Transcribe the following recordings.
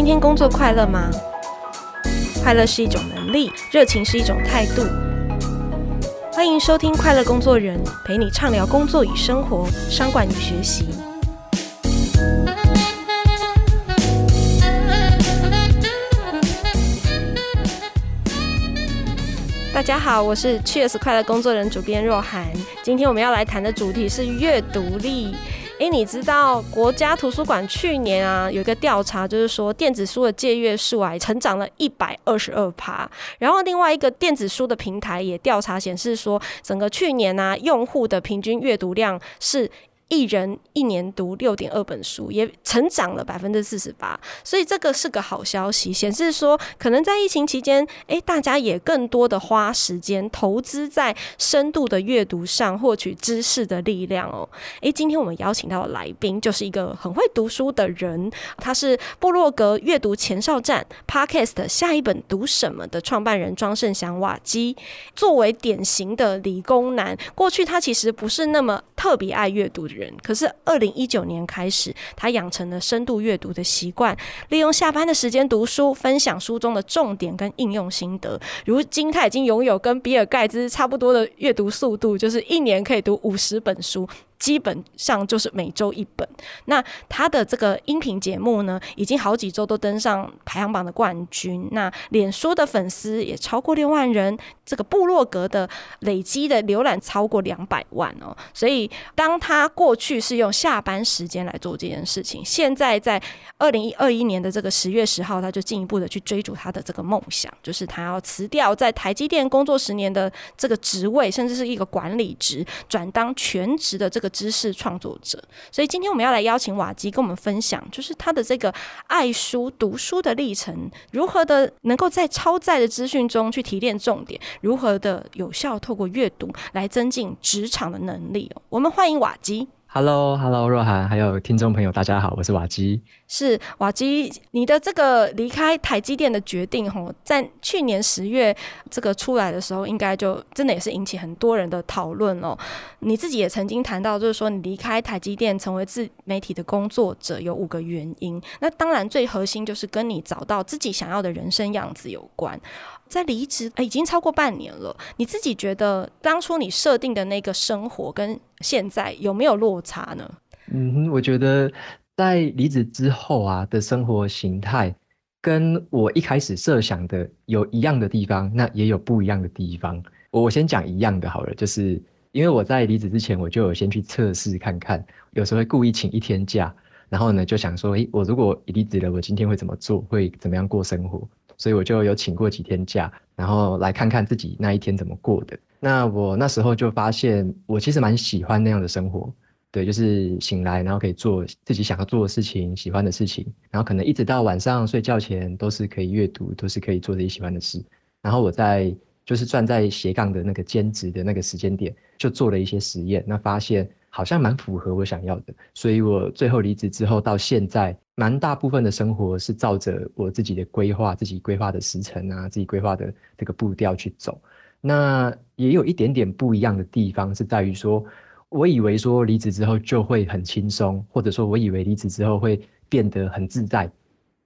今天工作快乐吗？快乐是一种能力，热情是一种态度。欢迎收听《快乐工作人》，陪你畅聊工作与生活、商管与学习。大家好，我是 Cheers 快乐工作人主编若涵。今天我们要来谈的主题是阅读力。诶，你知道国家图书馆去年啊有一个调查，就是说电子书的借阅数啊成长了一百二十二趴。然后另外一个电子书的平台也调查显示说，整个去年啊用户的平均阅读量是。一人一年读六点二本书，也成长了百分之四十八，所以这个是个好消息，显示说可能在疫情期间，诶，大家也更多的花时间投资在深度的阅读上，获取知识的力量哦。诶，今天我们邀请到的来宾就是一个很会读书的人，他是布洛格阅读前哨站 Podcast 下一本读什么的创办人庄胜祥瓦基。作为典型的理工男，过去他其实不是那么特别爱阅读的人。可是，二零一九年开始，他养成了深度阅读的习惯，利用下班的时间读书，分享书中的重点跟应用心得。如今，他已经拥有跟比尔盖茨差不多的阅读速度，就是一年可以读五十本书。基本上就是每周一本。那他的这个音频节目呢，已经好几周都登上排行榜的冠军。那脸书的粉丝也超过六万人，这个部落格的累积的浏览超过两百万哦。所以，当他过去是用下班时间来做这件事情，现在在二零二一年的这个十月十号，他就进一步的去追逐他的这个梦想，就是他要辞掉在台积电工作十年的这个职位，甚至是一个管理职，转当全职的这个。知识创作者，所以今天我们要来邀请瓦基跟我们分享，就是他的这个爱书读书的历程，如何的能够在超载的资讯中去提炼重点，如何的有效透过阅读来增进职场的能力。我们欢迎瓦基。Hello，Hello，若涵，还有听众朋友，大家好，我是瓦基。是瓦基，你的这个离开台积电的决定，吼，在去年十月这个出来的时候，应该就真的也是引起很多人的讨论哦。你自己也曾经谈到，就是说你离开台积电成为自媒体的工作者，有五个原因。那当然最核心就是跟你找到自己想要的人生样子有关。在离职，欸，已经超过半年了。你自己觉得当初你设定的那个生活跟现在有没有落差呢？嗯，我觉得在离职之后啊的生活形态，跟我一开始设想的有一样的地方，那也有不一样的地方。我先讲一样的好了，就是因为我在离职之前，我就有先去测试看看，有时候会故意请一天假，然后呢就想说，诶，我如果离职了，我今天会怎么做，会怎么样过生活。所以我就有请过几天假，然后来看看自己那一天怎么过的。那我那时候就发现，我其实蛮喜欢那样的生活，对，就是醒来然后可以做自己想要做的事情、喜欢的事情，然后可能一直到晚上睡觉前都是可以阅读，都是可以做自己喜欢的事。然后我在就是转在斜杠的那个兼职的那个时间点，就做了一些实验，那发现好像蛮符合我想要的。所以我最后离职之后到现在。蛮大部分的生活是照着我自己的规划、自己规划的时程啊，自己规划的这个步调去走。那也有一点点不一样的地方，是在于说，我以为说离职之后就会很轻松，或者说我以为离职之后会变得很自在。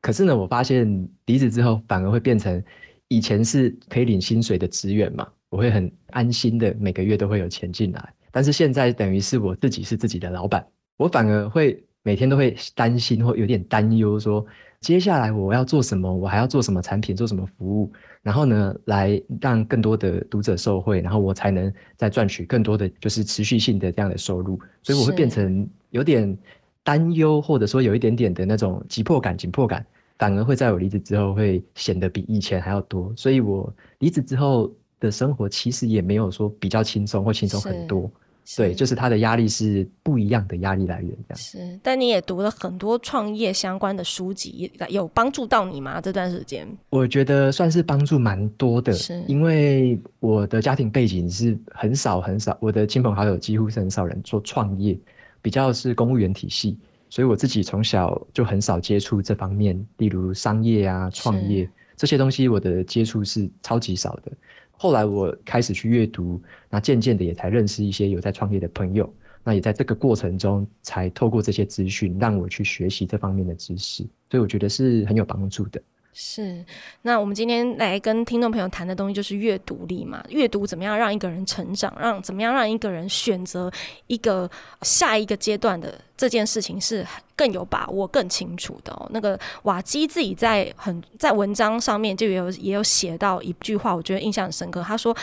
可是呢，我发现离职之后反而会变成以前是可以领薪水的职员嘛，我会很安心的每个月都会有钱进来。但是现在等于是我自己是自己的老板，我反而会。每天都会担心或有点担忧，说接下来我要做什么，我还要做什么产品，做什么服务，然后呢，来让更多的读者受惠，然后我才能再赚取更多的就是持续性的这样的收入，所以我会变成有点担忧，或者说有一点点的那种急迫感、紧迫感，反而会在我离职之后会显得比以前还要多，所以我离职之后的生活其实也没有说比较轻松或轻松很多。对，就是他的压力是不一样的压力来源，这样是。但你也读了很多创业相关的书籍，有帮助到你吗？这段时间？我觉得算是帮助蛮多的，是因为我的家庭背景是很少很少，我的亲朋好友几乎是很少人做创业，比较是公务员体系，所以我自己从小就很少接触这方面，例如商业啊、创业这些东西，我的接触是超级少的。后来我开始去阅读，那渐渐的也才认识一些有在创业的朋友，那也在这个过程中，才透过这些资讯，让我去学习这方面的知识，所以我觉得是很有帮助的。是，那我们今天来跟听众朋友谈的东西就是阅读力嘛。阅读怎么样让一个人成长，让怎么样让一个人选择一个下一个阶段的这件事情是更有把握、更清楚的哦。那个瓦基自己在很在文章上面就有也有写到一句话，我觉得印象很深刻。他说。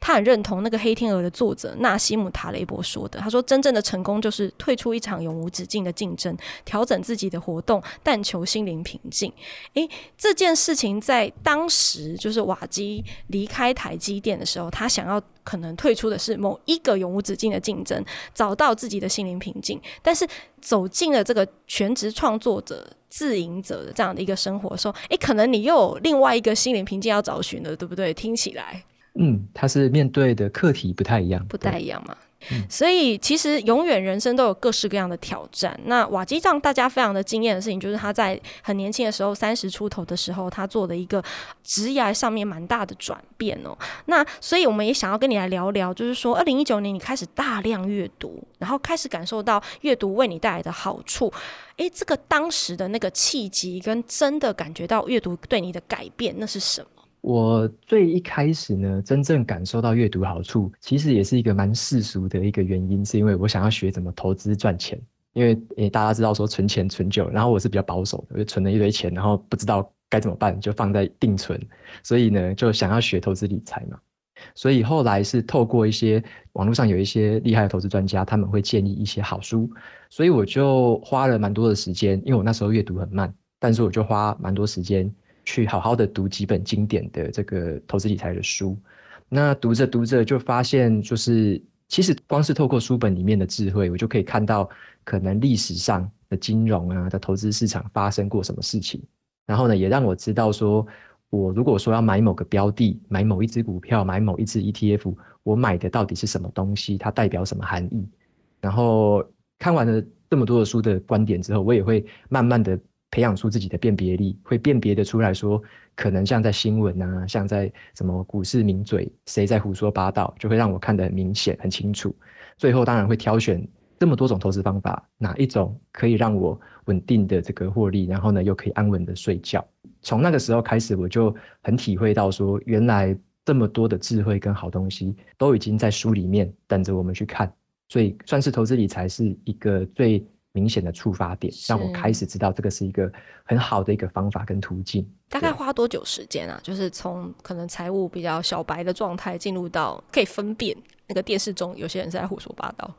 他很认同那个《黑天鹅》的作者纳西姆·塔雷伯说的。他说：“真正的成功就是退出一场永无止境的竞争，调整自己的活动，但求心灵平静。”诶，这件事情在当时就是瓦基离开台积电的时候，他想要可能退出的是某一个永无止境的竞争，找到自己的心灵平静。但是走进了这个全职创作者、自营者的这样的一个生活的时候，诶，可能你又有另外一个心灵平静要找寻了，对不对？听起来。嗯，他是面对的课题不太一样，不太一样嘛。嗯、所以其实永远人生都有各式各样的挑战。那瓦基让大家非常的惊艳的事情，就是他在很年轻的时候，三十出头的时候，他做的一个职业上面蛮大的转变哦。那所以我们也想要跟你来聊聊，就是说，二零一九年你开始大量阅读，然后开始感受到阅读为你带来的好处。诶，这个当时的那个契机，跟真的感觉到阅读对你的改变，那是什么？我最一开始呢，真正感受到阅读好处，其实也是一个蛮世俗的一个原因，是因为我想要学怎么投资赚钱。因为，大家知道说存钱存久，然后我是比较保守的，我就存了一堆钱，然后不知道该怎么办，就放在定存。所以呢，就想要学投资理财嘛。所以后来是透过一些网络上有一些厉害的投资专家，他们会建议一些好书，所以我就花了蛮多的时间，因为我那时候阅读很慢，但是我就花蛮多时间。去好好的读几本经典的这个投资理财的书，那读着读着就发现，就是其实光是透过书本里面的智慧，我就可以看到可能历史上的金融啊的投资市场发生过什么事情，然后呢，也让我知道说，我如果说要买某个标的，买某一只股票，买某一只 ETF，我买的到底是什么东西，它代表什么含义？然后看完了这么多的书的观点之后，我也会慢慢的。培养出自己的辨别力，会辨别的出来说，可能像在新闻啊，像在什么股市名嘴，谁在胡说八道，就会让我看得很明显、很清楚。最后当然会挑选这么多种投资方法，哪一种可以让我稳定的这个获利，然后呢又可以安稳的睡觉。从那个时候开始，我就很体会到说，原来这么多的智慧跟好东西都已经在书里面等着我们去看。所以算是投资理财是一个最。明显的触发点，让我开始知道这个是一个很好的一个方法跟途径。大概花多久时间啊？就是从可能财务比较小白的状态，进入到可以分辨那个电视中有些人在胡说八道。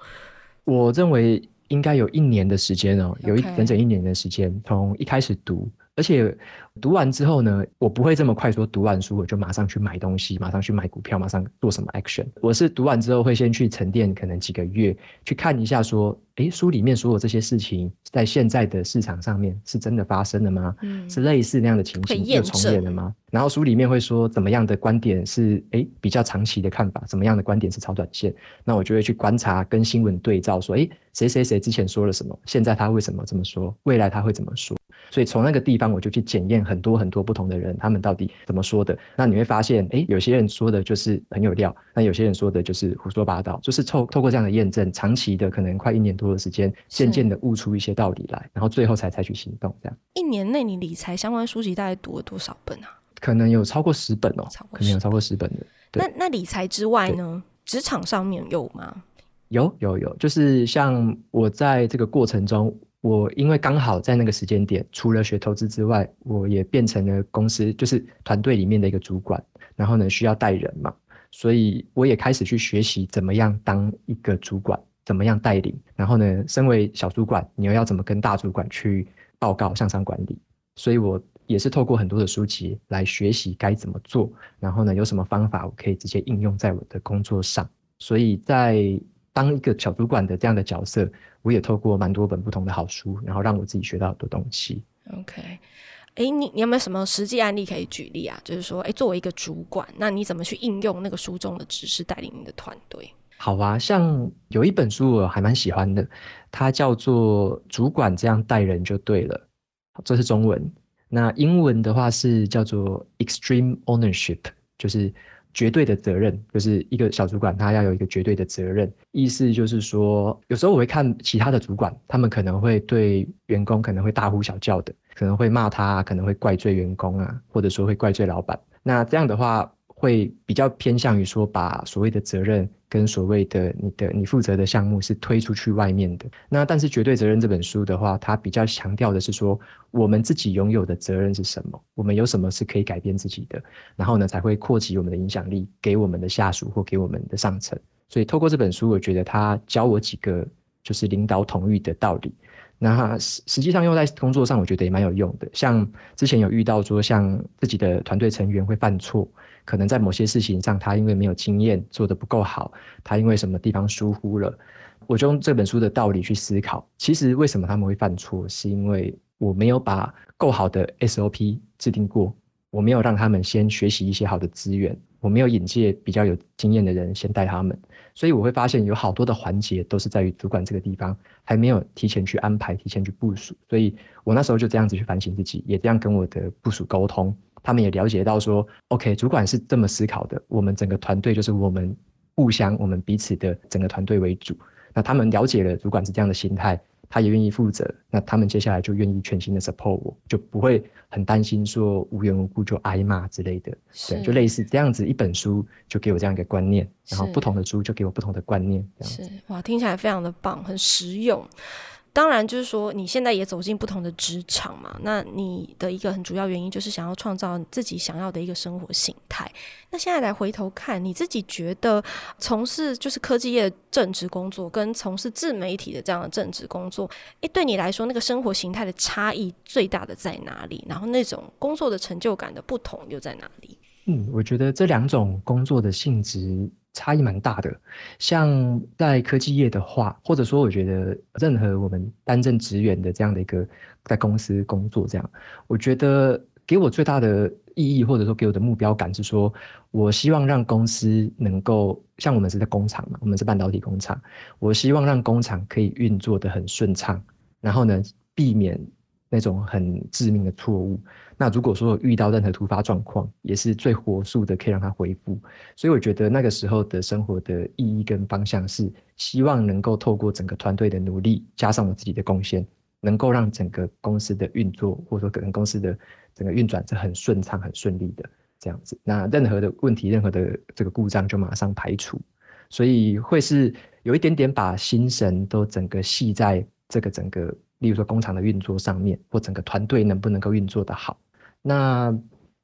我认为应该有一年的时间哦，有一整整一年的时间，从一开始读。而且读完之后呢，我不会这么快说读完书我就马上去买东西，马上去买股票，马上做什么 action。我是读完之后会先去沉淀，可能几个月去看一下，说，诶，书里面所有这些事情在现在的市场上面是真的发生了吗？嗯，是类似那样的情形又重演了吗？然后书里面会说怎么样的观点是诶比较长期的看法，怎么样的观点是超短线？那我就会去观察跟新闻对照，说，诶，谁谁谁之前说了什么？现在他为什么这么说？未来他会怎么说？所以从那个地方我就去检验很多很多不同的人，他们到底怎么说的。那你会发现，哎，有些人说的就是很有料，那有些人说的就是胡说八道。就是透透过这样的验证，长期的可能快一年多的时间，渐渐的悟出一些道理来，然后最后才采取行动。这样一年内你理财相关书籍大概读了多少本啊？可能有超过十本哦，超过可能有超过十本的。那那理财之外呢？职场上面有吗？有有有，就是像我在这个过程中。我因为刚好在那个时间点，除了学投资之外，我也变成了公司就是团队里面的一个主管，然后呢需要带人嘛，所以我也开始去学习怎么样当一个主管，怎么样带领，然后呢，身为小主管，你又要怎么跟大主管去报告向上管理，所以我也是透过很多的书籍来学习该怎么做，然后呢，有什么方法我可以直接应用在我的工作上，所以在。当一个小主管的这样的角色，我也透过蛮多本不同的好书，然后让我自己学到很多东西。OK，哎，你你有没有什么实际案例可以举例啊？就是说，哎，作为一个主管，那你怎么去应用那个书中的知识带领你的团队？好啊，像有一本书我还蛮喜欢的，它叫做《主管这样带人就对了》，这是中文。那英文的话是叫做《Extreme Ownership》，就是绝对的责任，就是一个小主管他要有一个绝对的责任。意思就是说，有时候我会看其他的主管，他们可能会对员工可能会大呼小叫的，可能会骂他，可能会怪罪员工啊，或者说会怪罪老板。那这样的话，会比较偏向于说，把所谓的责任跟所谓的你的你负责的项目是推出去外面的。那但是绝对责任这本书的话，它比较强调的是说，我们自己拥有的责任是什么？我们有什么是可以改变自己的？然后呢，才会扩及我们的影响力给我们的下属或给我们的上层。所以透过这本书，我觉得他教我几个就是领导统御的道理。那实实际上用在工作上，我觉得也蛮有用的。像之前有遇到说，像自己的团队成员会犯错，可能在某些事情上，他因为没有经验，做得不够好，他因为什么地方疏忽了，我就用这本书的道理去思考，其实为什么他们会犯错，是因为我没有把够好的 SOP 制定过，我没有让他们先学习一些好的资源。我没有引荐比较有经验的人先带他们，所以我会发现有好多的环节都是在于主管这个地方还没有提前去安排、提前去部署。所以我那时候就这样子去反省自己，也这样跟我的部署沟通，他们也了解到说，OK，主管是这么思考的，我们整个团队就是我们互相、我们彼此的整个团队为主。那他们了解了主管是这样的心态。他也愿意负责，那他们接下来就愿意全心的 support 我，就不会很担心说无缘无故就挨骂之类的。对，就类似这样子，一本书就给我这样一个观念，然后不同的书就给我不同的观念。是哇，听起来非常的棒，很实用。当然，就是说你现在也走进不同的职场嘛，那你的一个很主要原因就是想要创造自己想要的一个生活形态。那现在来回头看，你自己觉得从事就是科技业的正职工作，跟从事自媒体的这样的正职工作，诶，对你来说那个生活形态的差异最大的在哪里？然后那种工作的成就感的不同又在哪里？嗯，我觉得这两种工作的性质。差异蛮大的，像在科技业的话，或者说我觉得任何我们担任职员的这样的一个在公司工作，这样，我觉得给我最大的意义，或者说给我的目标感是说，我希望让公司能够像我们是在工厂嘛，我们是半导体工厂，我希望让工厂可以运作得很顺畅，然后呢，避免那种很致命的错误。那如果说遇到任何突发状况，也是最火速的可以让他恢复。所以我觉得那个时候的生活的意义跟方向是，希望能够透过整个团队的努力，加上我自己的贡献，能够让整个公司的运作，或者说整个公司的整个运转是很顺畅、很顺利的这样子。那任何的问题、任何的这个故障就马上排除。所以会是有一点点把心神都整个系在这个整个，例如说工厂的运作上面，或整个团队能不能够运作得好。那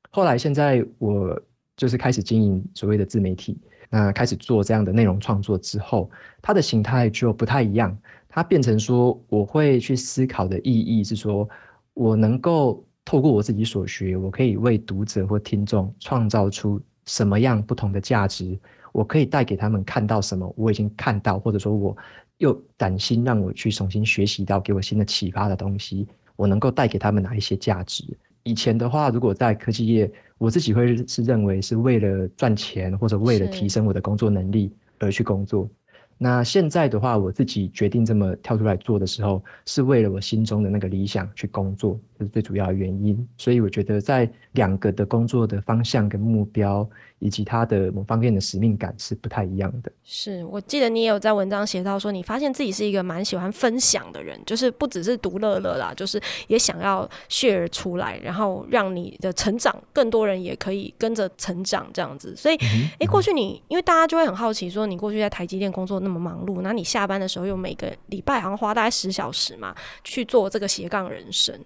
后来，现在我就是开始经营所谓的自媒体，那开始做这样的内容创作之后，它的形态就不太一样。它变成说，我会去思考的意义是说，我能够透过我自己所学，我可以为读者或听众创造出什么样不同的价值，我可以带给他们看到什么我已经看到，或者说我又担心让我去重新学习到，给我新的启发的东西，我能够带给他们哪一些价值？以前的话，如果在科技业，我自己会是认为是为了赚钱或者为了提升我的工作能力而去工作。那现在的话，我自己决定这么跳出来做的时候，是为了我心中的那个理想去工作，这是最主要的原因。所以我觉得在两个的工作的方向跟目标，以及它的某方面的使命感是不太一样的。是我记得你也有在文章写到说，你发现自己是一个蛮喜欢分享的人，就是不只是独乐乐啦，就是也想要 share 出来，然后让你的成长更多人也可以跟着成长这样子。所以，哎、嗯欸，过去你因为大家就会很好奇说，你过去在台积电工作那么忙碌，那你下班的时候又每个礼拜好像花大概十小时嘛去做这个斜杠人生，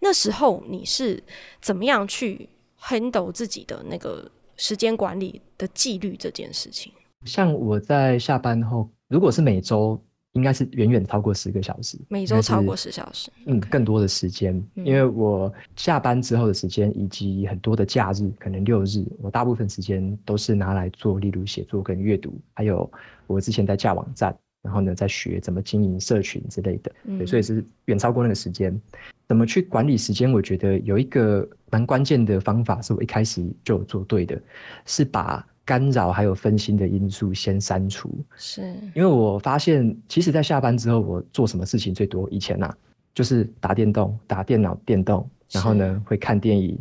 那时候你是怎么样去 handle 自己的那个？时间管理的纪律这件事情，像我在下班后，如果是每周，应该是远远超过十个小时。每周超过十小时，嗯，更多的时间，因为我下班之后的时间，以及很多的假日，可能六日，我大部分时间都是拿来做，例如写作跟阅读，还有我之前在架网站。然后呢，在学怎么经营社群之类的，对，所以是远超过那个时间。怎么去管理时间？我觉得有一个蛮关键的方法，是我一开始就有做对的，是把干扰还有分心的因素先删除。是，因为我发现，其实，在下班之后，我做什么事情最多？以前呐、啊，就是打电动、打电脑、电动，然后呢，会看电影。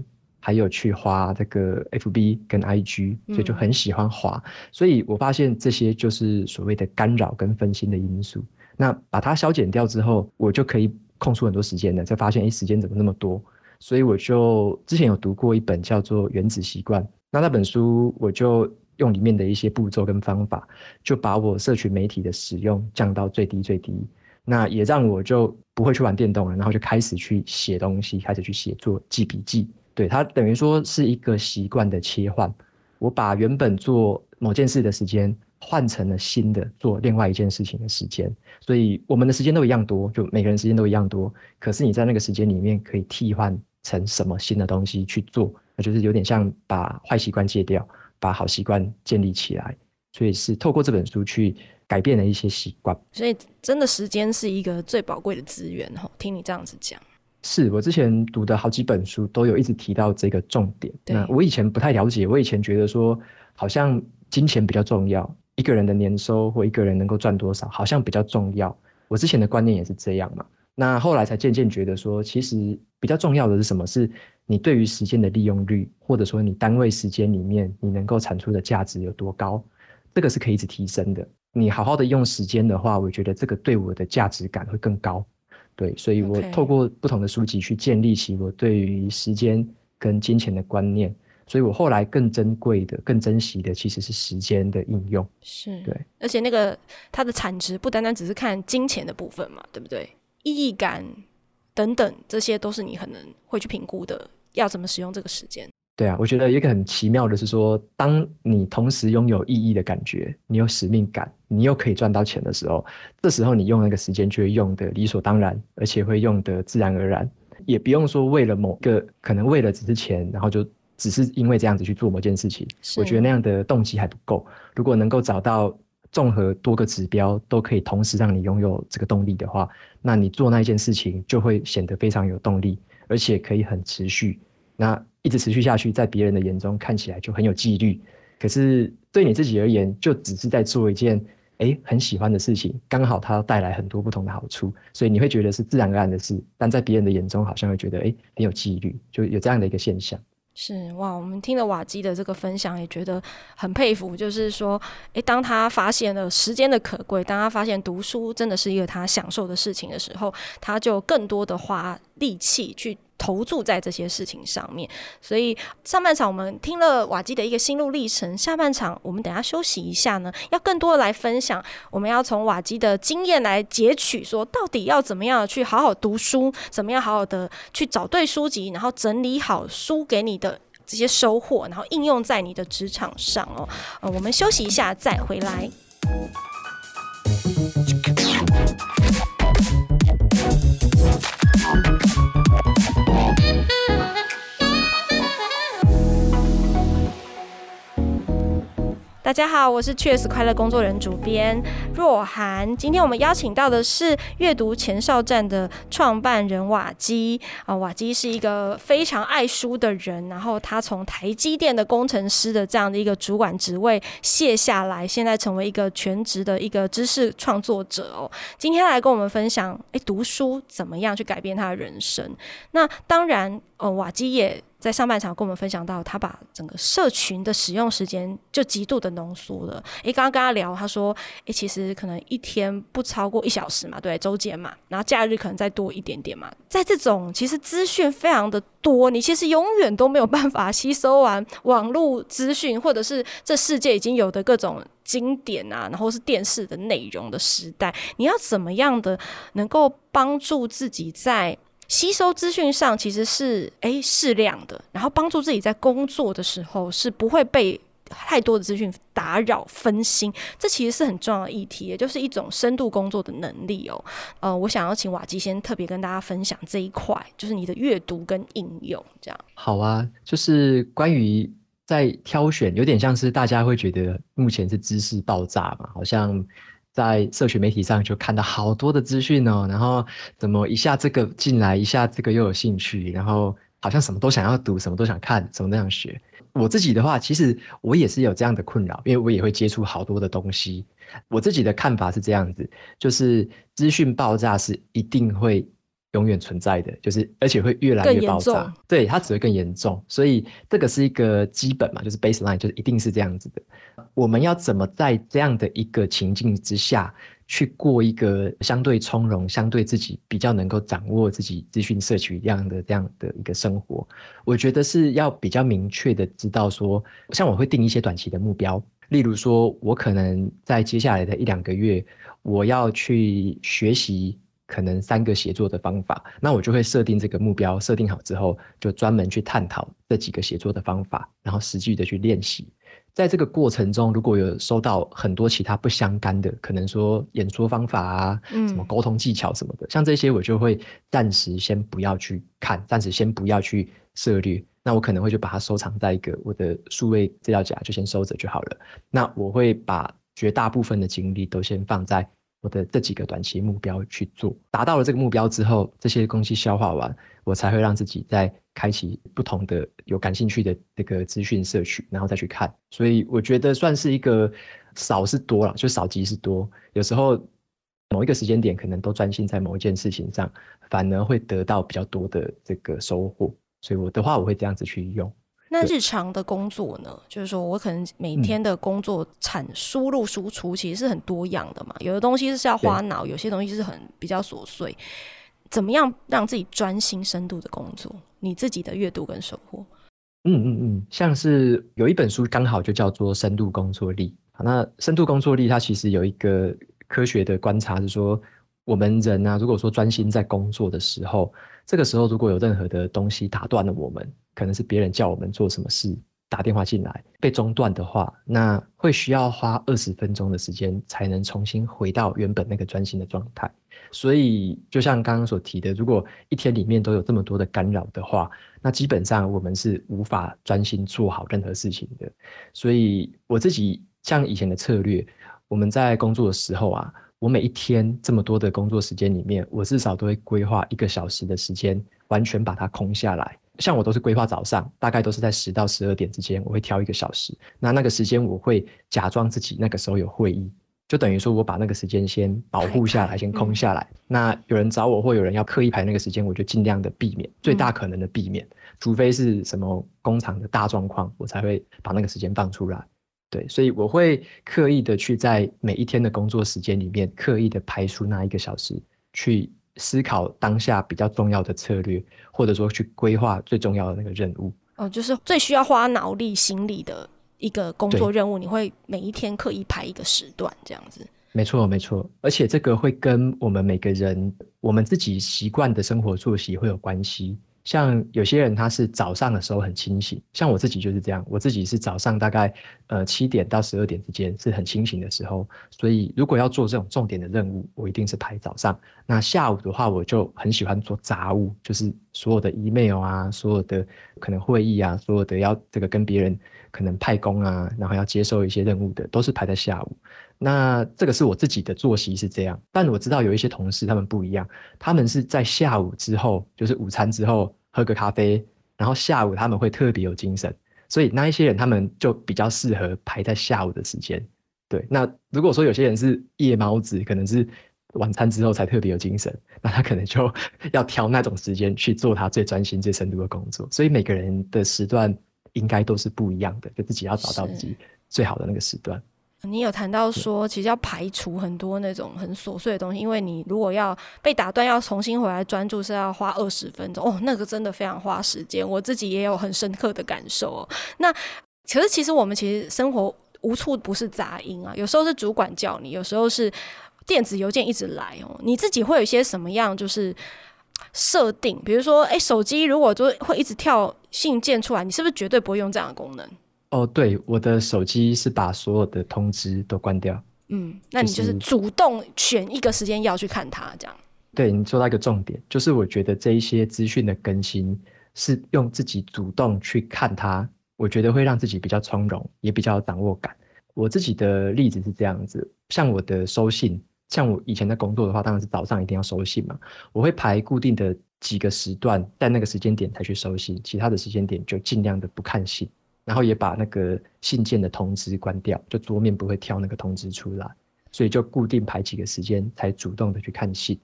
还有去滑这个 FB 跟 IG，所以就很喜欢滑。嗯、所以我发现这些就是所谓的干扰跟分心的因素。那把它消减掉之后，我就可以空出很多时间了。才发现，哎，时间怎么那么多？所以我就之前有读过一本叫做《原子习惯》，那那本书我就用里面的一些步骤跟方法，就把我社群媒体的使用降到最低最低。那也让我就不会去玩电动了，然后就开始去写东西，开始去写作、记笔记。对，它等于说是一个习惯的切换。我把原本做某件事的时间换成了新的做另外一件事情的时间，所以我们的时间都一样多，就每个人时间都一样多。可是你在那个时间里面可以替换成什么新的东西去做，那就是有点像把坏习惯戒掉，把好习惯建立起来。所以是透过这本书去改变了一些习惯。所以真的时间是一个最宝贵的资源哈。听你这样子讲。是我之前读的好几本书都有一直提到这个重点。那我以前不太了解，我以前觉得说好像金钱比较重要，一个人的年收或一个人能够赚多少好像比较重要。我之前的观念也是这样嘛。那后来才渐渐觉得说，其实比较重要的是什么？是你对于时间的利用率，或者说你单位时间里面你能够产出的价值有多高，这个是可以一直提升的。你好好的用时间的话，我觉得这个对我的价值感会更高。对，所以我透过不同的书籍去建立起我对于时间跟金钱的观念，所以我后来更珍贵的、更珍惜的其实是时间的应用。是，对，而且那个它的产值不单单只是看金钱的部分嘛，对不对？意义感等等，这些都是你可能会去评估的，要怎么使用这个时间。对啊，我觉得一个很奇妙的是说，当你同时拥有意义的感觉，你有使命感，你又可以赚到钱的时候，这时候你用那个时间就会用的理所当然，而且会用的自然而然，也不用说为了某个可能为了只是钱，然后就只是因为这样子去做某件事情。我觉得那样的动机还不够。如果能够找到综合多个指标都可以同时让你拥有这个动力的话，那你做那一件事情就会显得非常有动力，而且可以很持续。那一直持续下去，在别人的眼中看起来就很有纪律，可是对你自己而言，就只是在做一件诶很喜欢的事情，刚好它带来很多不同的好处，所以你会觉得是自然而然的事，但在别人的眼中好像会觉得诶很有纪律，就有这样的一个现象。是哇，我们听了瓦基的这个分享，也觉得很佩服。就是说，诶，当他发现了时间的可贵，当他发现读书真的是一个他享受的事情的时候，他就更多的花力气去投注在这些事情上面。所以上半场我们听了瓦基的一个心路历程，下半场我们等下休息一下呢，要更多的来分享。我们要从瓦基的经验来截取，说到底要怎么样去好好读书，怎么样好好的去找对书籍，然后整理好书给你的这些收获，然后应用在你的职场上哦。呃，我们休息一下再回来。大家好，我是 chs 快乐工作人主编若涵。今天我们邀请到的是阅读前哨站的创办人瓦基啊，瓦基是一个非常爱书的人。然后他从台积电的工程师的这样的一个主管职位卸下来，现在成为一个全职的一个知识创作者哦。今天来跟我们分享，诶，读书怎么样去改变他的人生？那当然，哦，瓦基也。在上半场跟我们分享到，他把整个社群的使用时间就极度的浓缩了。诶，刚刚跟他聊，他说，诶，其实可能一天不超过一小时嘛，对，周间嘛，然后假日可能再多一点点嘛。在这种其实资讯非常的多，你其实永远都没有办法吸收完网络资讯，或者是这世界已经有的各种经典啊，然后是电视的内容的时代，你要怎么样的能够帮助自己在吸收资讯上其实是诶适量的，然后帮助自己在工作的时候是不会被太多的资讯打扰分心，这其实是很重要的议题，也就是一种深度工作的能力哦。呃，我想要请瓦基先特别跟大家分享这一块，就是你的阅读跟应用这样。好啊，就是关于在挑选，有点像是大家会觉得目前是知识爆炸嘛，好像。在社群媒体上就看到好多的资讯哦，然后怎么一下这个进来，一下这个又有兴趣，然后好像什么都想要读，什么都想看，什么都想学。我自己的话，其实我也是有这样的困扰，因为我也会接触好多的东西。我自己的看法是这样子，就是资讯爆炸是一定会永远存在的，就是而且会越来越爆炸。对，它只会更严重。所以这个是一个基本嘛，就是 baseline，就是一定是这样子的。我们要怎么在这样的一个情境之下，去过一个相对从容、相对自己比较能够掌握自己资讯摄取量的这样的一个生活？我觉得是要比较明确的知道说，像我会定一些短期的目标，例如说，我可能在接下来的一两个月，我要去学习可能三个写作的方法，那我就会设定这个目标，设定好之后，就专门去探讨这几个写作的方法，然后实际的去练习。在这个过程中，如果有收到很多其他不相干的，可能说演说方法啊，什么沟通技巧什么的，嗯、像这些我就会暂时先不要去看，暂时先不要去涉猎。那我可能会就把它收藏在一个我的数位资料夹，就先收着就好了。那我会把绝大部分的精力都先放在我的这几个短期目标去做。达到了这个目标之后，这些东西消化完，我才会让自己再。开启不同的有感兴趣的这个资讯摄取，然后再去看，所以我觉得算是一个少是多了，就少即是多。有时候某一个时间点可能都专心在某一件事情上，反而会得到比较多的这个收获。所以我的话，我会这样子去用。那日常的工作呢？就是说我可能每天的工作产输入输出其实是很多样的嘛，有的东西是要花脑，有些东西是很比较琐碎。怎么样让自己专心深度的工作？你自己的阅读跟收获？嗯嗯嗯，像是有一本书刚好就叫做《深度工作力》。那深度工作力它其实有一个科学的观察是说，我们人啊，如果说专心在工作的时候，这个时候如果有任何的东西打断了我们，可能是别人叫我们做什么事。打电话进来被中断的话，那会需要花二十分钟的时间才能重新回到原本那个专心的状态。所以，就像刚刚所提的，如果一天里面都有这么多的干扰的话，那基本上我们是无法专心做好任何事情的。所以，我自己像以前的策略，我们在工作的时候啊，我每一天这么多的工作时间里面，我至少都会规划一个小时的时间，完全把它空下来。像我都是规划早上，大概都是在十到十二点之间，我会挑一个小时。那那个时间我会假装自己那个时候有会议，就等于说我把那个时间先保护下来，先空下来。嗯、那有人找我或有人要刻意排那个时间，我就尽量的避免，最大可能的避免，嗯、除非是什么工厂的大状况，我才会把那个时间放出来。对，所以我会刻意的去在每一天的工作时间里面，刻意的排出那一个小时去。思考当下比较重要的策略，或者说去规划最重要的那个任务。哦，就是最需要花脑力、心力的一个工作任务，你会每一天刻意排一个时段这样子。没错，没错，而且这个会跟我们每个人我们自己习惯的生活作息会有关系。像有些人他是早上的时候很清醒，像我自己就是这样，我自己是早上大概呃七点到十二点之间是很清醒的时候，所以如果要做这种重点的任务，我一定是排早上。那下午的话，我就很喜欢做杂务，就是所有的 email 啊，所有的可能会议啊，所有的要这个跟别人可能派工啊，然后要接受一些任务的，都是排在下午。那这个是我自己的作息是这样，但我知道有一些同事他们不一样，他们是在下午之后，就是午餐之后喝个咖啡，然后下午他们会特别有精神，所以那一些人他们就比较适合排在下午的时间。对，那如果说有些人是夜猫子，可能是晚餐之后才特别有精神，那他可能就 要挑那种时间去做他最专心、最深度的工作。所以每个人的时段应该都是不一样的，就自己要找到自己最好的那个时段。你有谈到说，其实要排除很多那种很琐碎的东西，因为你如果要被打断，要重新回来专注，是要花二十分钟哦，那个真的非常花时间。我自己也有很深刻的感受哦。那可是其实我们其实生活无处不是杂音啊，有时候是主管叫你，有时候是电子邮件一直来哦。你自己会有一些什么样就是设定？比如说，哎，手机如果就会一直跳信件出来，你是不是绝对不会用这样的功能？哦，对，我的手机是把所有的通知都关掉。嗯，那你就是主动选一个时间要去看它，这样。对，你说到一个重点，就是我觉得这一些资讯的更新是用自己主动去看它，我觉得会让自己比较从容，也比较有掌握感。我自己的例子是这样子，像我的收信，像我以前在工作的话，当然是早上一定要收信嘛，我会排固定的几个时段，在那个时间点才去收信，其他的时间点就尽量的不看信。然后也把那个信件的通知关掉，就桌面不会跳那个通知出来，所以就固定排几个时间才主动的去看信。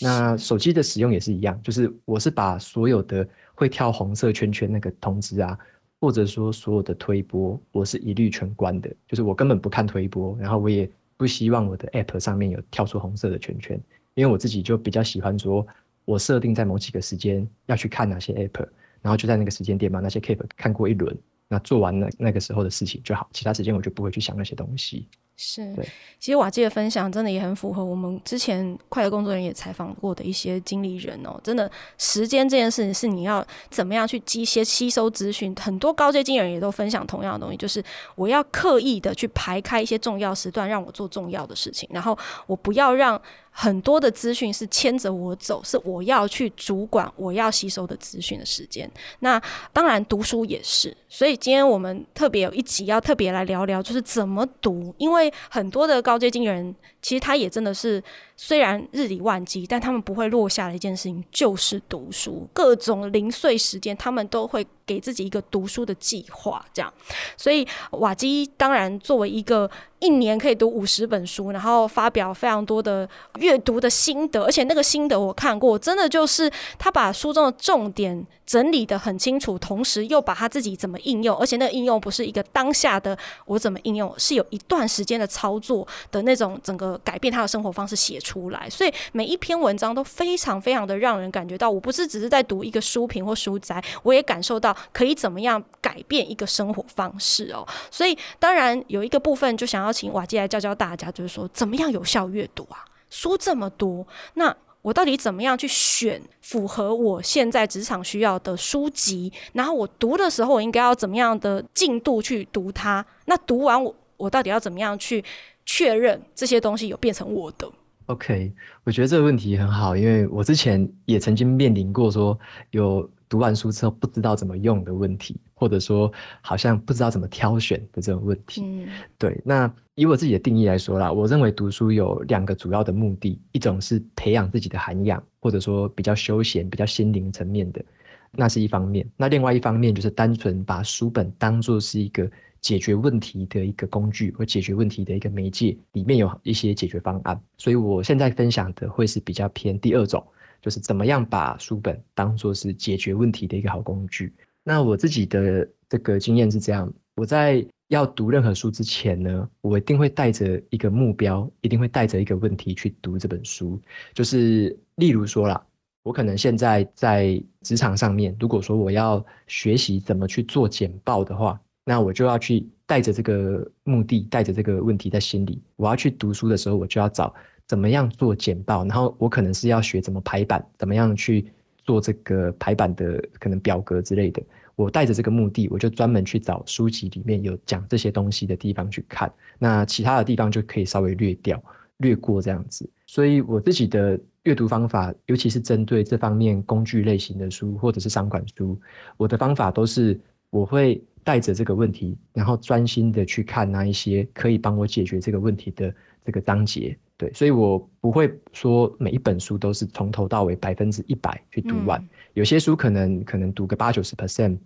那手机的使用也是一样，就是我是把所有的会跳红色圈圈那个通知啊，或者说所有的推播，我是一律全关的，就是我根本不看推播，然后我也不希望我的 App 上面有跳出红色的圈圈，因为我自己就比较喜欢说，我设定在某几个时间要去看哪些 App，然后就在那个时间点把那些 App 看过一轮，那做完那那个时候的事情就好，其他时间我就不会去想那些东西。是，其实瓦基的分享真的也很符合我们之前快乐工作人也采访过的一些经理人哦。真的，时间这件事情是你要怎么样去机械吸收资讯。很多高阶经理人也都分享同样的东西，就是我要刻意的去排开一些重要时段，让我做重要的事情，然后我不要让。很多的资讯是牵着我走，是我要去主管我要吸收的资讯的时间。那当然读书也是，所以今天我们特别有一集要特别来聊聊，就是怎么读。因为很多的高阶经理人，其实他也真的是。虽然日理万机，但他们不会落下的一件事情就是读书。各种零碎时间，他们都会给自己一个读书的计划。这样，所以瓦基当然作为一个一年可以读五十本书，然后发表非常多的阅读的心得，而且那个心得我看过，真的就是他把书中的重点整理得很清楚，同时又把他自己怎么应用，而且那个应用不是一个当下的我怎么应用，是有一段时间的操作的那种整个改变他的生活方式写出。来，所以每一篇文章都非常非常的让人感觉到，我不是只是在读一个书评或书摘，我也感受到可以怎么样改变一个生活方式哦。所以当然有一个部分就想要请瓦基来教教大家，就是说怎么样有效阅读啊？书这么多，那我到底怎么样去选符合我现在职场需要的书籍？然后我读的时候，我应该要怎么样的进度去读它？那读完我我到底要怎么样去确认这些东西有变成我的？OK，我觉得这个问题很好，因为我之前也曾经面临过说有读完书之后不知道怎么用的问题，或者说好像不知道怎么挑选的这种问题。嗯，对。那以我自己的定义来说啦，我认为读书有两个主要的目的，一种是培养自己的涵养，或者说比较休闲、比较心灵层面的，那是一方面。那另外一方面就是单纯把书本当作是一个。解决问题的一个工具或解决问题的一个媒介，里面有一些解决方案，所以我现在分享的会是比较偏第二种，就是怎么样把书本当做是解决问题的一个好工具。那我自己的这个经验是这样，我在要读任何书之前呢，我一定会带着一个目标，一定会带着一个问题去读这本书。就是例如说啦，我可能现在在职场上面，如果说我要学习怎么去做简报的话。那我就要去带着这个目的，带着这个问题在心里。我要去读书的时候，我就要找怎么样做简报，然后我可能是要学怎么排版，怎么样去做这个排版的可能表格之类的。我带着这个目的，我就专门去找书籍里面有讲这些东西的地方去看。那其他的地方就可以稍微略掉、略过这样子。所以我自己的阅读方法，尤其是针对这方面工具类型的书或者是商管书，我的方法都是我会。带着这个问题，然后专心的去看那一些可以帮我解决这个问题的这个章节，对，所以我不会说每一本书都是从头到尾百分之一百去读完，嗯、有些书可能可能读个八九十 percent，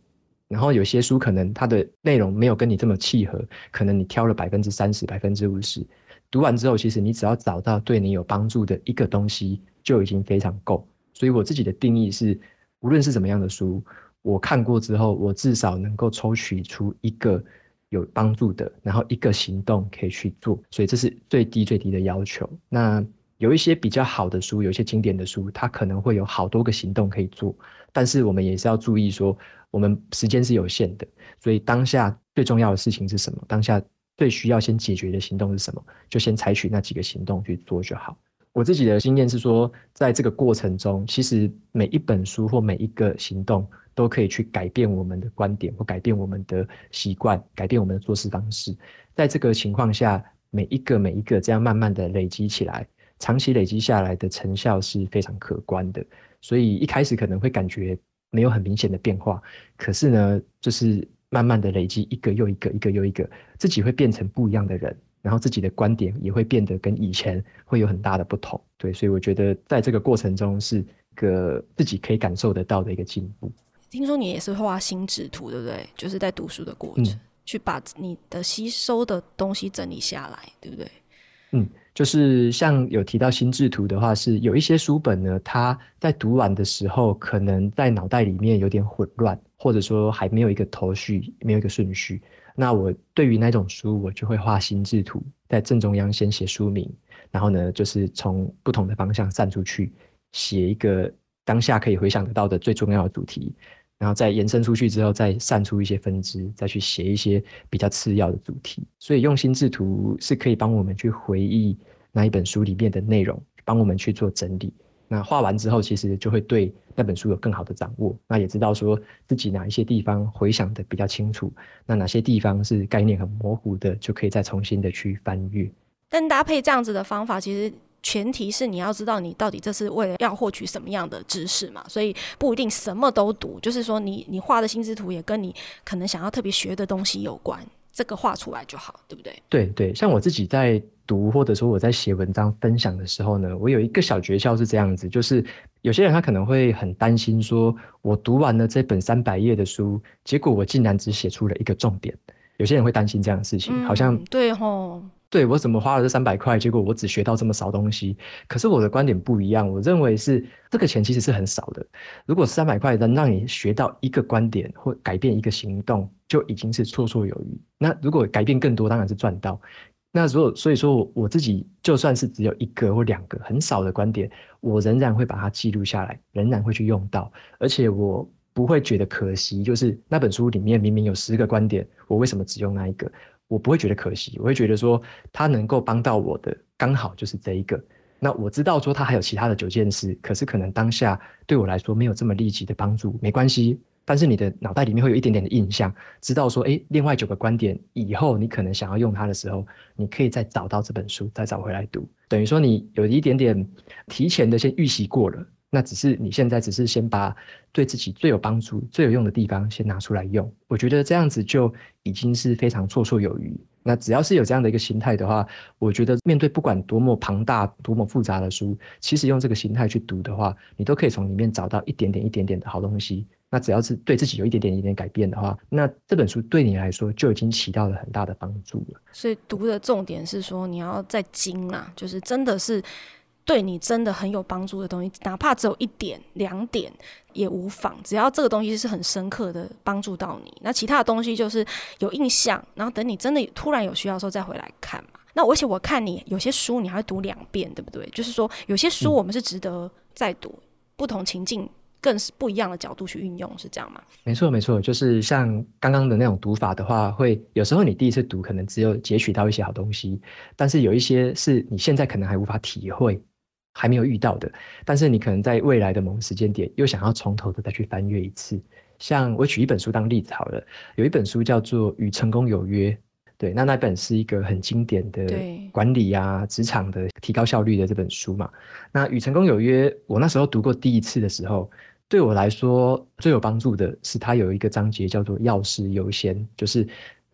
然后有些书可能它的内容没有跟你这么契合，可能你挑了百分之三十、百分之五十，读完之后，其实你只要找到对你有帮助的一个东西就已经非常够。所以我自己的定义是，无论是什么样的书。我看过之后，我至少能够抽取出一个有帮助的，然后一个行动可以去做，所以这是最低最低的要求。那有一些比较好的书，有一些经典的书，它可能会有好多个行动可以做，但是我们也是要注意说，我们时间是有限的，所以当下最重要的事情是什么？当下最需要先解决的行动是什么？就先采取那几个行动去做就好。我自己的经验是说，在这个过程中，其实每一本书或每一个行动。都可以去改变我们的观点，或改变我们的习惯，改变我们的做事方式。在这个情况下，每一个每一个这样慢慢的累积起来，长期累积下来的成效是非常可观的。所以一开始可能会感觉没有很明显的变化，可是呢，就是慢慢的累积一个又一个，一个又一个，自己会变成不一样的人，然后自己的观点也会变得跟以前会有很大的不同。对，所以我觉得在这个过程中是个自己可以感受得到的一个进步。听说你也是画心智图，对不对？就是在读书的过程，嗯、去把你的吸收的东西整理下来，对不对？嗯，就是像有提到心智图的话，是有一些书本呢，它在读完的时候，可能在脑袋里面有点混乱，或者说还没有一个头绪，没有一个顺序。那我对于那种书，我就会画心智图，在正中央先写书名，然后呢，就是从不同的方向散出去，写一个当下可以回想得到的最重要的主题。然后再延伸出去之后，再散出一些分支，再去写一些比较次要的主题。所以用心制图是可以帮我们去回忆那一本书里面的内容，帮我们去做整理。那画完之后，其实就会对那本书有更好的掌握。那也知道说自己哪一些地方回想的比较清楚，那哪些地方是概念很模糊的，就可以再重新的去翻阅。但搭配这样子的方法，其实。前提是你要知道你到底这是为了要获取什么样的知识嘛，所以不一定什么都读。就是说你，你你画的心智图也跟你可能想要特别学的东西有关，这个画出来就好，对不对？对对，像我自己在读或者说我在写文章分享的时候呢，我有一个小诀窍是这样子，就是有些人他可能会很担心说，我读完了这本三百页的书，结果我竟然只写出了一个重点。有些人会担心这样的事情，嗯、好像对吼。对，我怎么花了这三百块，结果我只学到这么少东西？可是我的观点不一样，我认为是这个钱其实是很少的。如果三百块能让你学到一个观点或改变一个行动，就已经是绰绰有余。那如果改变更多，当然是赚到。那如果所以说我我自己就算是只有一个或两个很少的观点，我仍然会把它记录下来，仍然会去用到，而且我不会觉得可惜。就是那本书里面明明有十个观点，我为什么只用那一个？我不会觉得可惜，我会觉得说他能够帮到我的刚好就是这一个。那我知道说他还有其他的九件事，可是可能当下对我来说没有这么立即的帮助，没关系。但是你的脑袋里面会有一点点的印象，知道说，诶，另外九个观点以后你可能想要用它的时候，你可以再找到这本书，再找回来读。等于说你有一点点提前的先预习过了。那只是你现在只是先把对自己最有帮助、最有用的地方先拿出来用，我觉得这样子就已经是非常绰绰有余。那只要是有这样的一个心态的话，我觉得面对不管多么庞大、多么复杂的书，其实用这个心态去读的话，你都可以从里面找到一点点、一点点的好东西。那只要是对自己有一点点、一点改变的话，那这本书对你来说就已经起到了很大的帮助了。所以读的重点是说，你要再精啊，就是真的是。对你真的很有帮助的东西，哪怕只有一点、两点也无妨，只要这个东西是很深刻的帮助到你。那其他的东西就是有印象，然后等你真的突然有需要的时候再回来看嘛。那而且我看你有些书你还会读两遍，对不对？就是说有些书我们是值得再读，嗯、不同情境更是不一样的角度去运用，是这样吗？没错，没错，就是像刚刚的那种读法的话，会有时候你第一次读可能只有截取到一些好东西，但是有一些是你现在可能还无法体会。还没有遇到的，但是你可能在未来的某个时间点又想要从头的再去翻阅一次。像我举一本书当例子好了，有一本书叫做《与成功有约》，对，那那本是一个很经典的管理啊、职场的提高效率的这本书嘛。那《与成功有约》，我那时候读过第一次的时候，对我来说最有帮助的是它有一个章节叫做“要事优先”，就是。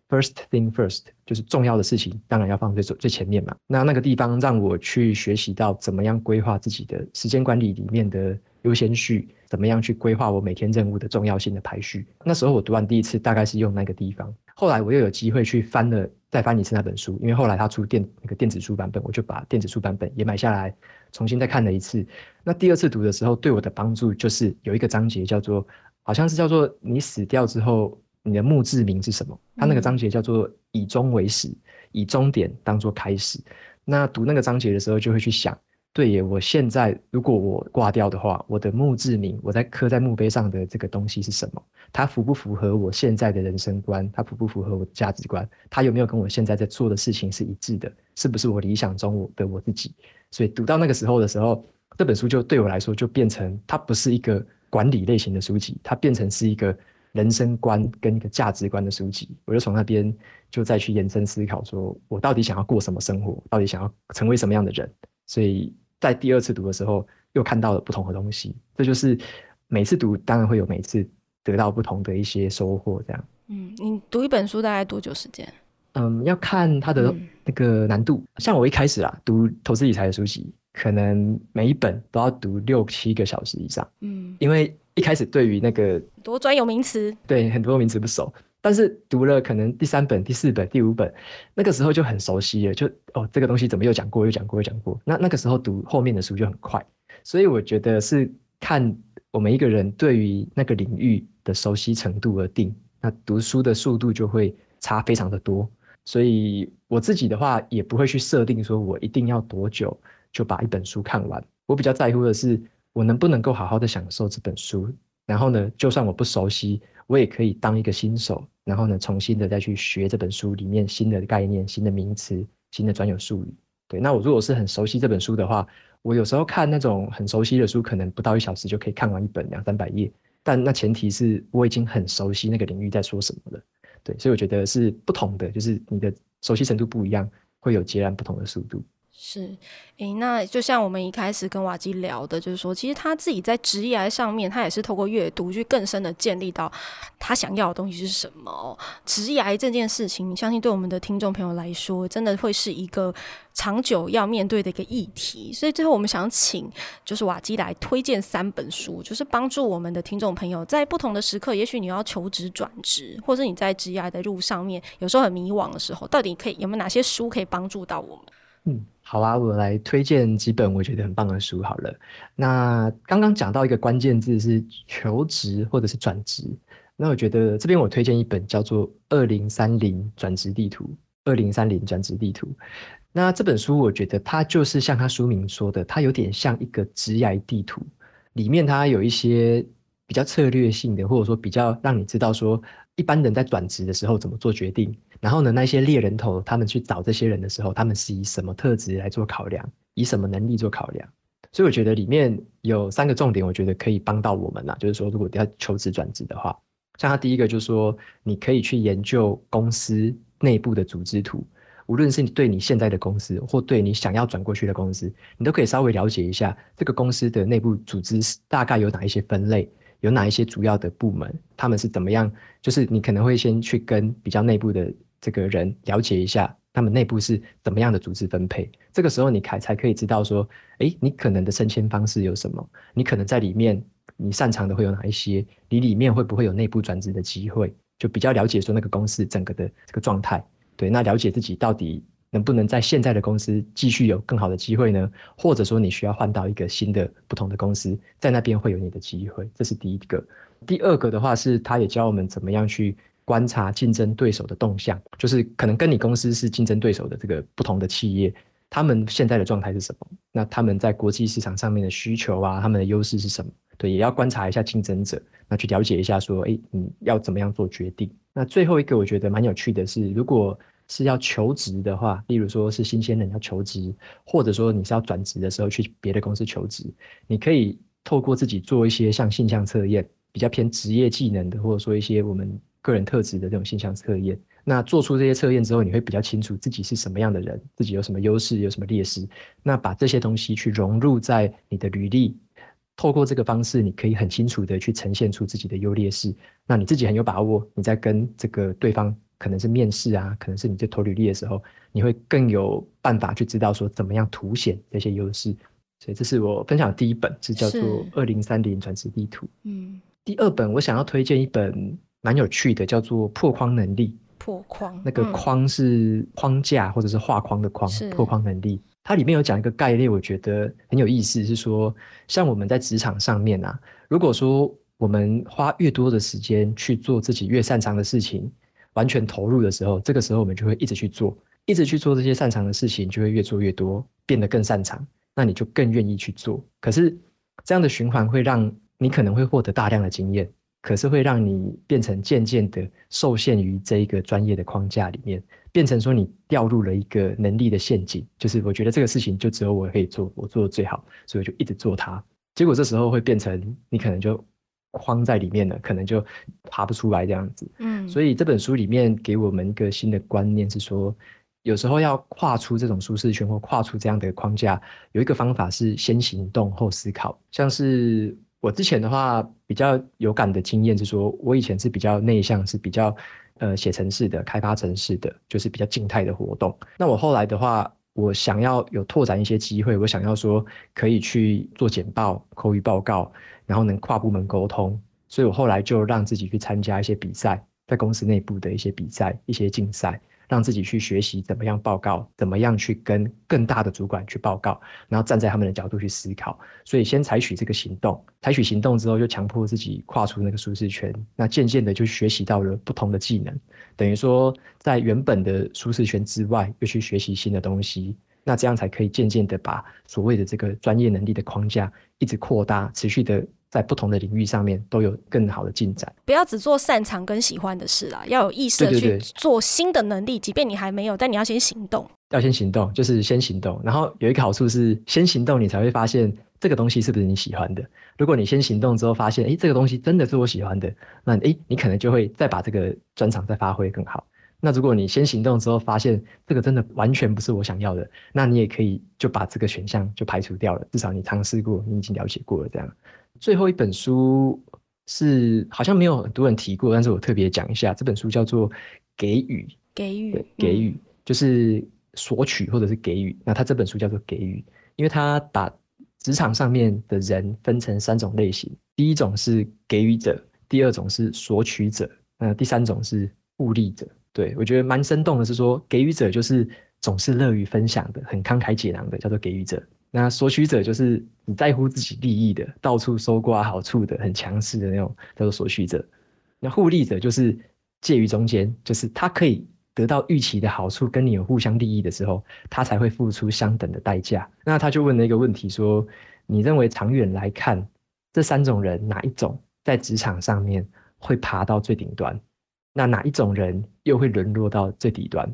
First thing first，就是重要的事情，当然要放最最前面嘛。那那个地方让我去学习到怎么样规划自己的时间管理里面的优先序，怎么样去规划我每天任务的重要性的排序。那时候我读完第一次，大概是用那个地方。后来我又有机会去翻了，再翻一次那本书，因为后来他出电那个电子书版本，我就把电子书版本也买下来，重新再看了一次。那第二次读的时候，对我的帮助就是有一个章节叫做，好像是叫做你死掉之后。你的墓志铭是什么？他那个章节叫做“以终为始”，以终点当做开始。那读那个章节的时候，就会去想：对耶，我现在如果我挂掉的话，我的墓志铭，我在刻在墓碑上的这个东西是什么？它符不符合我现在的人生观？它符不符合我的价值观？它有没有跟我现在在做的事情是一致的？是不是我理想中我的我自己？所以读到那个时候的时候，这本书就对我来说就变成，它不是一个管理类型的书籍，它变成是一个。人生观跟一个价值观的书籍，我就从那边就再去延伸思考，说我到底想要过什么生活，到底想要成为什么样的人。所以在第二次读的时候，又看到了不同的东西。这就是每次读，当然会有每次得到不同的一些收获。这样，嗯，你读一本书大概多久时间？嗯，要看它的那个难度。嗯、像我一开始啊，读投资理财的书籍，可能每一本都要读六七个小时以上。嗯，因为。一开始对于那个多专有名词，对很多名词不熟，但是读了可能第三本、第四本、第五本，那个时候就很熟悉了，就哦，这个东西怎么又讲过、又讲过、又讲过？那那个时候读后面的书就很快。所以我觉得是看我们一个人对于那个领域的熟悉程度而定，那读书的速度就会差非常的多。所以我自己的话也不会去设定说我一定要多久就把一本书看完。我比较在乎的是我能不能够好好的享受这本书。然后呢，就算我不熟悉，我也可以当一个新手，然后呢，重新的再去学这本书里面新的概念、新的名词、新的专有术语。对，那我如果是很熟悉这本书的话，我有时候看那种很熟悉的书，可能不到一小时就可以看完一本两三百页。但那前提是我已经很熟悉那个领域在说什么了。对，所以我觉得是不同的，就是你的熟悉程度不一样，会有截然不同的速度。是，诶、那就像我们一开始跟瓦基聊的，就是说，其实他自己在职业上面，他也是透过阅读去更深的建立到他想要的东西是什么。职业癌这件事情，相信对我们的听众朋友来说，真的会是一个长久要面对的一个议题。所以最后，我们想请就是瓦基来推荐三本书，就是帮助我们的听众朋友在不同的时刻，也许你要求职转职，或者你在职业癌的路上面有时候很迷惘的时候，到底可以有没有哪些书可以帮助到我们？嗯。好啊，我来推荐几本我觉得很棒的书好了。那刚刚讲到一个关键字是求职或者是转职，那我觉得这边我推荐一本叫做《二零三零转职地图》。二零三零转职地图，那这本书我觉得它就是像它书名说的，它有点像一个职涯地图，里面它有一些比较策略性的，或者说比较让你知道说一般人在转职的时候怎么做决定。然后呢，那些猎人头他们去找这些人的时候，他们是以什么特质来做考量，以什么能力做考量？所以我觉得里面有三个重点，我觉得可以帮到我们啦。就是说，如果要求职转职的话，像他第一个就是说，你可以去研究公司内部的组织图，无论是你对你现在的公司，或对你想要转过去的公司，你都可以稍微了解一下这个公司的内部组织大概有哪一些分类。有哪一些主要的部门，他们是怎么样？就是你可能会先去跟比较内部的这个人了解一下，他们内部是怎么样的组织分配。这个时候你才才可以知道说，诶，你可能的升迁方式有什么？你可能在里面你擅长的会有哪一些？你里面会不会有内部转职的机会？就比较了解说那个公司整个的这个状态。对，那了解自己到底。能不能在现在的公司继续有更好的机会呢？或者说你需要换到一个新的、不同的公司，在那边会有你的机会，这是第一个。第二个的话是，他也教我们怎么样去观察竞争对手的动向，就是可能跟你公司是竞争对手的这个不同的企业，他们现在的状态是什么？那他们在国际市场上面的需求啊，他们的优势是什么？对，也要观察一下竞争者，那去了解一下说，诶，你要怎么样做决定？那最后一个我觉得蛮有趣的是，如果是要求职的话，例如说是新鲜人要求职，或者说你是要转职的时候去别的公司求职，你可以透过自己做一些像性向测验，比较偏职业技能的，或者说一些我们个人特质的这种性向测验。那做出这些测验之后，你会比较清楚自己是什么样的人，自己有什么优势，有什么劣势。那把这些东西去融入在你的履历，透过这个方式，你可以很清楚的去呈现出自己的优劣势。那你自己很有把握，你在跟这个对方。可能是面试啊，可能是你在投履历的时候，你会更有办法去知道说怎么样凸显这些优势。所以这是我分享的第一本，是叫做《二零三零转职地图》。嗯，第二本我想要推荐一本蛮有趣的，叫做《破框能力》。破框，那个框是框架或者是画框的框。破框能力，它里面有讲一个概念，我觉得很有意思，是说像我们在职场上面啊，如果说我们花越多的时间去做自己越擅长的事情。完全投入的时候，这个时候我们就会一直去做，一直去做这些擅长的事情，就会越做越多，变得更擅长。那你就更愿意去做。可是这样的循环会让你可能会获得大量的经验，可是会让你变成渐渐的受限于这一个专业的框架里面，变成说你掉入了一个能力的陷阱。就是我觉得这个事情就只有我可以做，我做的最好，所以我就一直做它。结果这时候会变成你可能就。框在里面了，可能就爬不出来这样子。嗯，所以这本书里面给我们一个新的观念是说，有时候要跨出这种舒适圈或跨出这样的框架，有一个方法是先行动后思考。像是我之前的话比较有感的经验是说，我以前是比较内向，是比较呃写程式的、开发程式的，就是比较静态的活动。那我后来的话，我想要有拓展一些机会，我想要说可以去做简报、口语报告。然后能跨部门沟通，所以我后来就让自己去参加一些比赛，在公司内部的一些比赛、一些竞赛。让自己去学习怎么样报告，怎么样去跟更大的主管去报告，然后站在他们的角度去思考。所以先采取这个行动，采取行动之后，就强迫自己跨出那个舒适圈。那渐渐的就学习到了不同的技能，等于说在原本的舒适圈之外，又去学习新的东西。那这样才可以渐渐的把所谓的这个专业能力的框架一直扩大，持续的。在不同的领域上面都有更好的进展。不要只做擅长跟喜欢的事啦，要有意识的去做新的能力。即便你还没有，但你要先行动。要先行动，就是先行动。然后有一个好处是，先行动你才会发现这个东西是不是你喜欢的。如果你先行动之后发现，哎，这个东西真的是我喜欢的，那哎，你可能就会再把这个专长再发挥更好。那如果你先行动之后发现这个真的完全不是我想要的，那你也可以就把这个选项就排除掉了。至少你尝试过，你已经了解过了，这样。最后一本书是好像没有很多人提过，但是我特别讲一下，这本书叫做《给予》，给予，给予就是索取或者是给予。那他这本书叫做《给予》，因为他把职场上面的人分成三种类型，第一种是给予者，第二种是索取者，那第三种是互利者。对，我觉得蛮生动的是说，给予者就是总是乐于分享的，很慷慨解囊的，叫做给予者。那索取者就是你在乎自己利益的，到处搜刮好处的，很强势的那种，叫做索取者。那互利者就是介于中间，就是他可以得到预期的好处，跟你有互相利益的时候，他才会付出相等的代价。那他就问了一个问题说：你认为长远来看，这三种人哪一种在职场上面会爬到最顶端？那哪一种人又会沦落到最底端？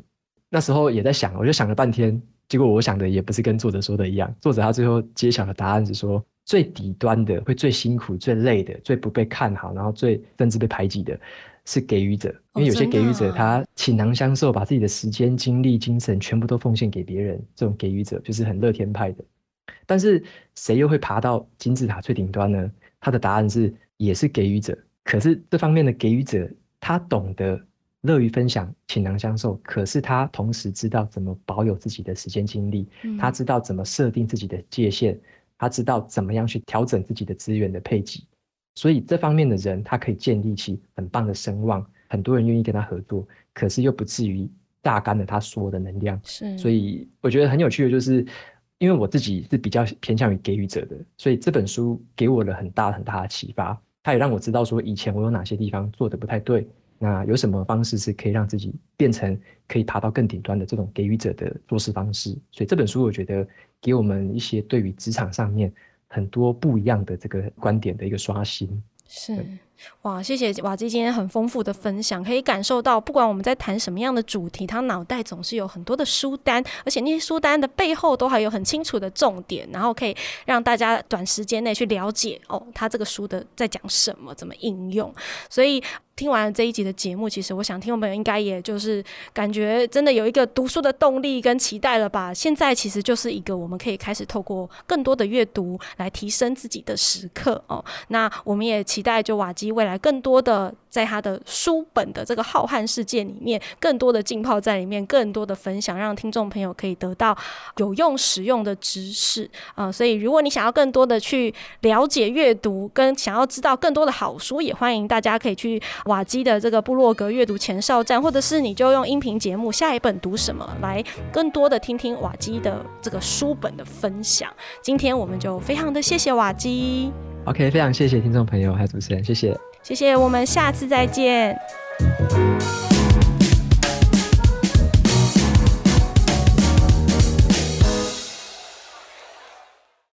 那时候也在想，我就想了半天。结果我想的也不是跟作者说的一样，作者他最后揭晓的答案是说，最底端的会最辛苦、最累的、最不被看好，然后最甚至被排挤的，是给予者。因为有些给予者他倾囊相授，把自己的时间、精力、精神全部都奉献给别人，这种给予者就是很乐天派的。但是谁又会爬到金字塔最顶端呢？他的答案是也是给予者，可是这方面的给予者他懂得。乐于分享，倾囊相授。可是他同时知道怎么保有自己的时间精力，嗯、他知道怎么设定自己的界限，他知道怎么样去调整自己的资源的配给。所以这方面的人，他可以建立起很棒的声望，很多人愿意跟他合作。可是又不至于榨干了他所有的能量。是，所以我觉得很有趣的就是，因为我自己是比较偏向于给予者的，所以这本书给我了很大很大的启发。他也让我知道说，以前我有哪些地方做的不太对。那有什么方式是可以让自己变成可以爬到更顶端的这种给予者的做事方式？所以这本书我觉得给我们一些对于职场上面很多不一样的这个观点的一个刷新。是。哇，谢谢瓦基今天很丰富的分享，可以感受到，不管我们在谈什么样的主题，他脑袋总是有很多的书单，而且那些书单的背后都还有很清楚的重点，然后可以让大家短时间内去了解哦，他这个书的在讲什么，怎么应用。所以听完这一集的节目，其实我想听众朋友应该也就是感觉真的有一个读书的动力跟期待了吧？现在其实就是一个我们可以开始透过更多的阅读来提升自己的时刻哦。那我们也期待就瓦基。未来更多的在他的书本的这个浩瀚世界里面，更多的浸泡在里面，更多的分享，让听众朋友可以得到有用实用的知识啊、所以，如果你想要更多的去了解阅读，跟想要知道更多的好书，也欢迎大家可以去瓦基的这个部落格阅读前哨站，或者是你就用音频节目下一本读什么来更多的听听瓦基的这个书本的分享。今天我们就非常的谢谢瓦基。OK，非常谢谢听众朋友还有主持人，谢谢，谢谢，我们下次再见。